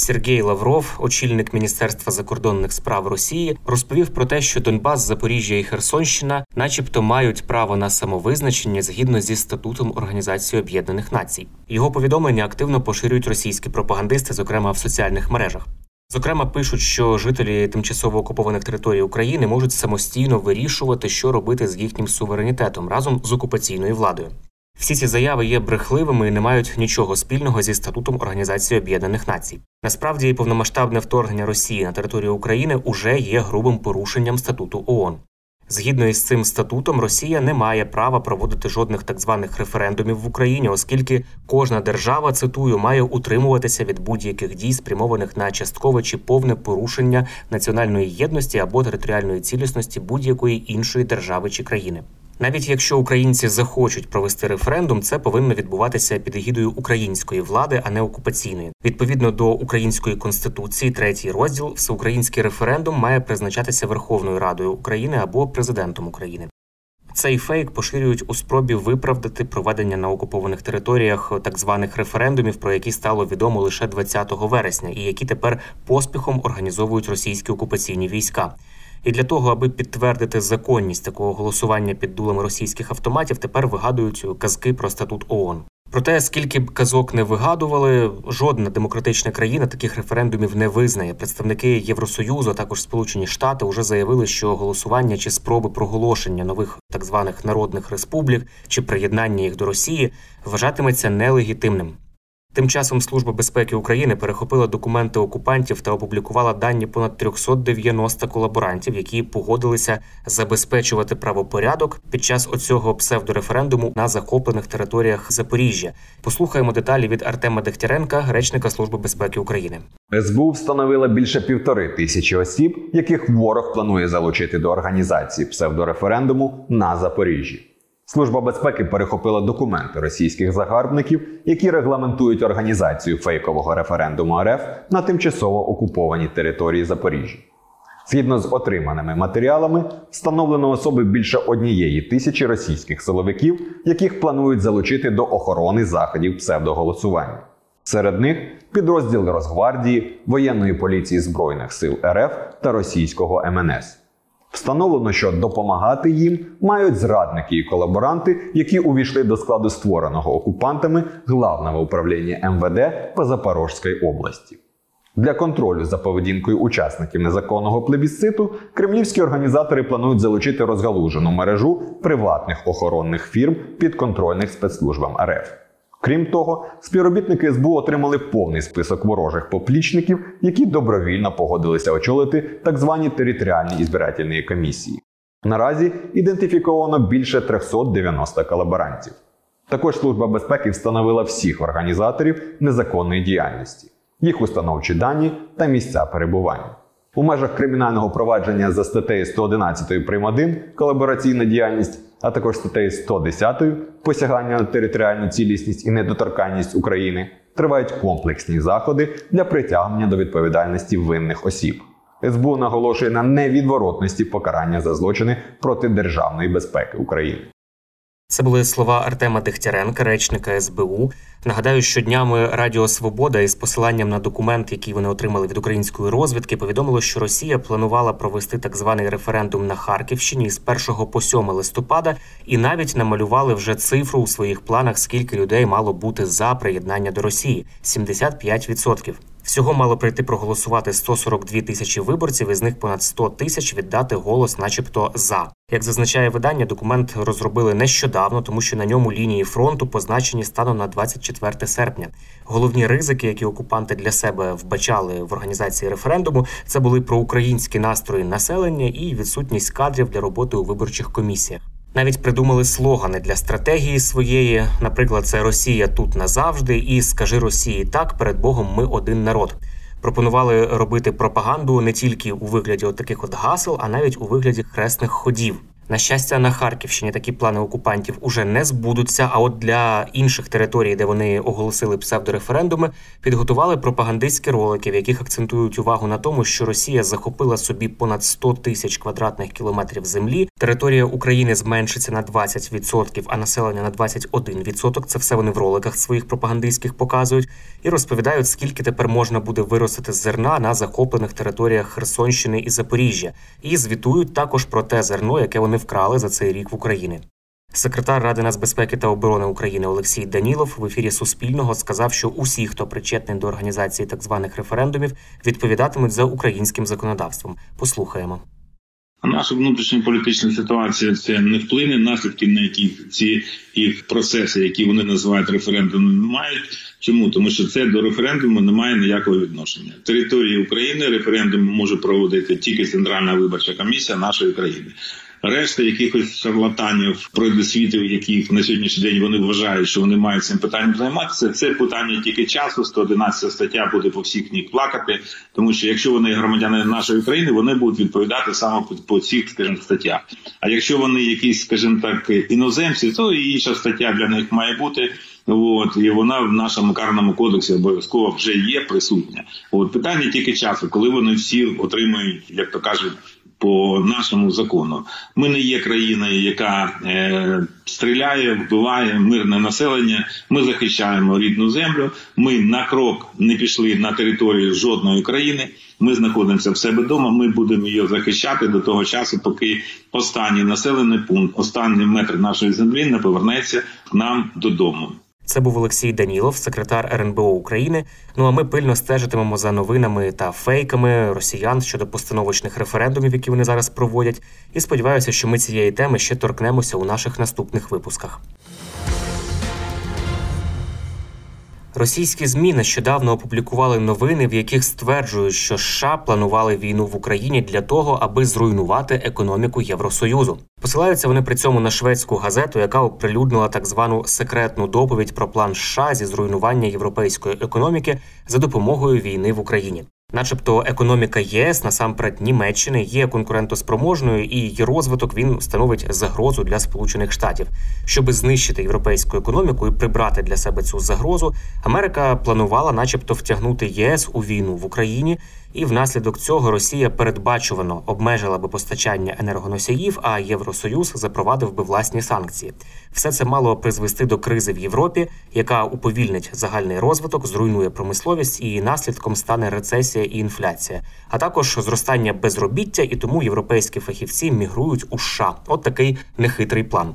Сергій Лавров, очільник Міністерства закордонних справ Росії, розповів про те, що Донбас, Запоріжжя і Херсонщина, начебто, мають право на самовизначення згідно зі статутом Організації Об'єднаних Націй. Його повідомлення активно поширюють російські пропагандисти, зокрема в соціальних мережах. Зокрема, пишуть, що жителі тимчасово окупованих територій України можуть самостійно вирішувати, що робити з їхнім суверенітетом разом з окупаційною владою. Всі ці заяви є брехливими і не мають нічого спільного зі статутом Організації Об'єднаних Націй. Насправді, повномасштабне вторгнення Росії на територію України уже є грубим порушенням статуту ООН. Згідно із цим статутом, Росія не має права проводити жодних так званих референдумів в Україні, оскільки кожна держава цитую має утримуватися від будь-яких дій, спрямованих на часткове чи повне порушення національної єдності або територіальної цілісності будь-якої іншої держави чи країни. Навіть якщо українці захочуть провести референдум, це повинно відбуватися під егідою української влади, а не окупаційної. Відповідно до української конституції, третій розділ, всеукраїнський референдум має призначатися Верховною Радою України або президентом України. Цей фейк поширюють у спробі виправдати проведення на окупованих територіях так званих референдумів, про які стало відомо лише 20 вересня, і які тепер поспіхом організовують російські окупаційні війська. І для того, аби підтвердити законність такого голосування під дулами російських автоматів, тепер вигадують казки про статут ООН. Проте, скільки б казок не вигадували, жодна демократична країна таких референдумів не визнає. Представники Євросоюзу, а також Сполучені Штати, вже заявили, що голосування чи спроби проголошення нових так званих народних республік чи приєднання їх до Росії вважатиметься нелегітимним. Тим часом Служба безпеки України перехопила документи окупантів та опублікувала дані понад 390 колаборантів, які погодилися забезпечувати правопорядок під час оцього псевдореферендуму на захоплених територіях Запоріжжя. Послухаємо деталі від Артема Дегтяренка, речника Служби безпеки України. СБУ встановила більше півтори тисячі осіб, яких ворог планує залучити до організації псевдореферендуму на Запоріжжі. Служба безпеки перехопила документи російських загарбників, які регламентують організацію фейкового референдуму РФ на тимчасово окупованій території Запоріжжя. Згідно з отриманими матеріалами, встановлено особи більше однієї тисячі російських силовиків, яких планують залучити до охорони заходів псевдоголосування. Серед них підрозділи Росгвардії, воєнної поліції Збройних сил РФ та російського МНС. Встановлено, що допомагати їм мають зрадники і колаборанти, які увійшли до складу створеного окупантами главного управління МВД по Запорожській області. Для контролю за поведінкою учасників незаконного плебісциту кремлівські організатори планують залучити розгалужену мережу приватних охоронних фірм підконтрольних спецслужбам РФ. Крім того, співробітники СБУ отримали повний список ворожих поплічників, які добровільно погодилися очолити так звані територіальні ізбирательні комісії. Наразі ідентифіковано більше 390 колаборантів. Також Служба безпеки встановила всіх організаторів незаконної діяльності, їх установчі дані та місця перебування. У межах кримінального провадження за статтею 111 прим. 1 колабораційна діяльність, а також статтею 110 посягання на територіальну цілісність і недоторканність України тривають комплексні заходи для притягнення до відповідальності винних осіб. СБУ наголошує на невідворотності покарання за злочини проти державної безпеки України. Це були слова Артема Дегтяренка, речника СБУ. Нагадаю, що днями Радіо Свобода із посиланням на документ, який вони отримали від української розвідки, повідомило, що Росія планувала провести так званий референдум на Харківщині з 1 по 7 листопада, і навіть намалювали вже цифру у своїх планах, скільки людей мало бути за приєднання до Росії 75%. Всього мало прийти проголосувати 142 тисячі виборців, із них понад 100 тисяч віддати голос, начебто, за. Як зазначає видання, документ розробили нещодавно, тому що на ньому лінії фронту позначені станом на 24 серпня. Головні ризики, які окупанти для себе вбачали в організації референдуму, це були проукраїнські настрої населення і відсутність кадрів для роботи у виборчих комісіях. Навіть придумали слогани для стратегії своєї. Наприклад, це Росія тут назавжди, і скажи Росії так перед Богом ми один народ. Пропонували робити пропаганду не тільки у вигляді от таких от гасел, а навіть у вигляді хресних ходів. На щастя, на Харківщині такі плани окупантів уже не збудуться. А от для інших територій, де вони оголосили псевдореферендуми, підготували пропагандистські ролики, в яких акцентують увагу на тому, що Росія захопила собі понад 100 тисяч квадратних кілометрів землі. Територія України зменшиться на 20%, а населення на 21%. Це все вони в роликах своїх пропагандистських показують і розповідають, скільки тепер можна буде виростити зерна на захоплених територіях Херсонщини і Запоріжжя, і звітують також про те зерно, яке вони вкрали за цей рік в Україні. Секретар Ради нацбезпеки та оборони України Олексій Данілов в ефірі Суспільного сказав, що усі, хто причетний до організації так званих референдумів, відповідатимуть за українським законодавством. Послухаємо. Наша внутрішня політична ситуація це не вплине наслідки, на які ці їх процеси, які вони називають референдумом, не мають. Чому тому, що це до референдуму не має ніякого відношення. Території України референдум може проводити тільки Центральна виборча комісія нашої країни. Решта якихось шарлатанів пройдосвітів, яких на сьогоднішній день вони вважають, що вони мають цим питанням займатися. Це питання тільки часу. 111 стаття буде по всіх них плакати, тому що якщо вони громадяни нашої країни, вони будуть відповідати саме по, цих, скажімо, статтях. А якщо вони якісь, скажімо так, іноземці, то і інша стаття для них має бути. От і вона в нашому карному кодексі обов'язково вже є присутня. От питання тільки часу, коли вони всі отримують, як то кажуть, по нашому закону. Ми не є країною, яка е, стріляє, вбиває мирне населення. Ми захищаємо рідну землю. Ми на крок не пішли на територію жодної країни. Ми знаходимося в себе вдома. Ми будемо її захищати до того часу, поки останній населений пункт, останній метр нашої землі не повернеться к нам додому. Це був Олексій Данілов, секретар РНБО України. Ну а ми пильно стежитимемо за новинами та фейками росіян щодо постановочних референдумів, які вони зараз проводять. І сподіваюся, що ми цієї теми ще торкнемося у наших наступних випусках. Російські змі нещодавно опублікували новини, в яких стверджують, що США планували війну в Україні для того, аби зруйнувати економіку Євросоюзу. Посилаються вони при цьому на шведську газету, яка оприлюднила так звану секретну доповідь про план США зі зруйнування європейської економіки за допомогою війни в Україні. Начебто, економіка ЄС насамперед Німеччини є конкурентоспроможною, і її розвиток він становить загрозу для Сполучених Штатів. Щоби знищити європейську економіку і прибрати для себе цю загрозу, Америка планувала, начебто, втягнути ЄС у війну в Україні, і внаслідок цього Росія передбачувано обмежила би постачання енергоносіїв, а Євросоюз запровадив би власні санкції. Все це мало призвести до кризи в Європі, яка уповільнить загальний розвиток, зруйнує промисловість і наслідком стане рецесія і інфляція, а також зростання безробіття, і тому європейські фахівці мігрують у США. От такий нехитрий план.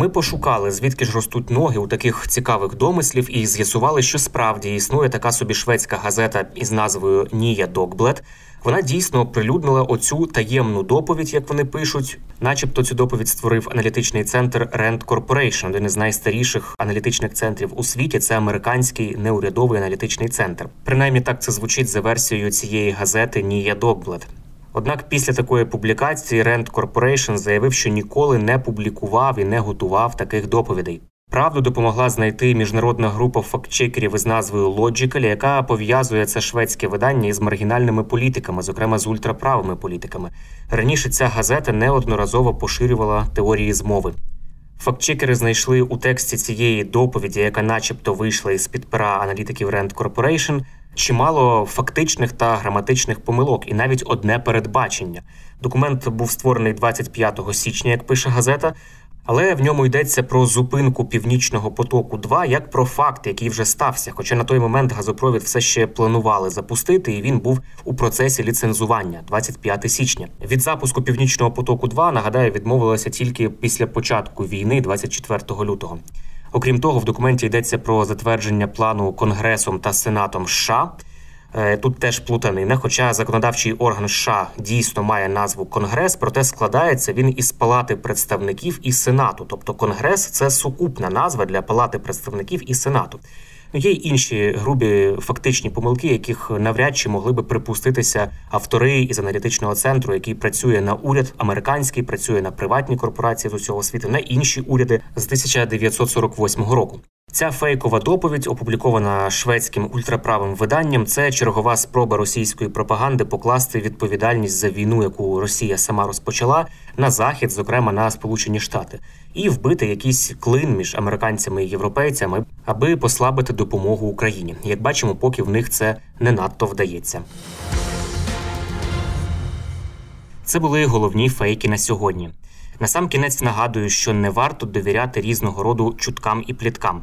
Ми пошукали, звідки ж ростуть ноги у таких цікавих домислів, і з'ясували, що справді існує така собі шведська газета із назвою Нія Докблет. Вона дійсно оприлюднила оцю таємну доповідь, як вони пишуть. Начебто, цю доповідь створив аналітичний центр Rand Corporation, один із найстаріших аналітичних центрів у світі. Це американський неурядовий аналітичний центр. Принаймні так це звучить за версією цієї газети Нія Докблет. Однак після такої публікації Rand Corporation заявив, що ніколи не публікував і не готував таких доповідей. Правду допомогла знайти міжнародна група фактчекерів із назвою Logical, яка пов'язує це шведське видання із маргінальними політиками, зокрема з ультраправими політиками. Раніше ця газета неодноразово поширювала теорії змови. Фактчекери знайшли у тексті цієї доповіді, яка, начебто, вийшла із під пера аналітиків Rand Corporation, чимало фактичних та граматичних помилок, і навіть одне передбачення. Документ був створений 25 січня, як пише газета. Але в ньому йдеться про зупинку північного потоку 2 як про факт, який вже стався. Хоча на той момент газопровід все ще планували запустити, і він був у процесі ліцензування 25 січня. Від запуску північного потоку 2 нагадаю, відмовилося тільки після початку війни, 24 лютого. Окрім того, в документі йдеться про затвердження плану Конгресом та Сенатом США. Е, тут теж плутанина, хоча законодавчий орган США дійсно має назву Конгрес, проте складається він із палати представників і сенату. Тобто Конгрес це сукупна назва для палати представників і сенату. Ну, є й інші грубі фактичні помилки, яких навряд чи могли би припуститися автори із аналітичного центру, який працює на уряд американський, працює на приватні корпорації з усього світу, на інші уряди з 1948 року. Ця фейкова доповідь, опублікована шведським ультраправим виданням, це чергова спроба російської пропаганди покласти відповідальність за війну, яку Росія сама розпочала, на захід, зокрема на Сполучені Штати, і вбити якийсь клин між американцями і європейцями, аби послабити допомогу Україні. Як бачимо, поки в них це не надто вдається. Це були головні фейки на сьогодні. Насамкінець нагадую, що не варто довіряти різного роду чуткам і пліткам.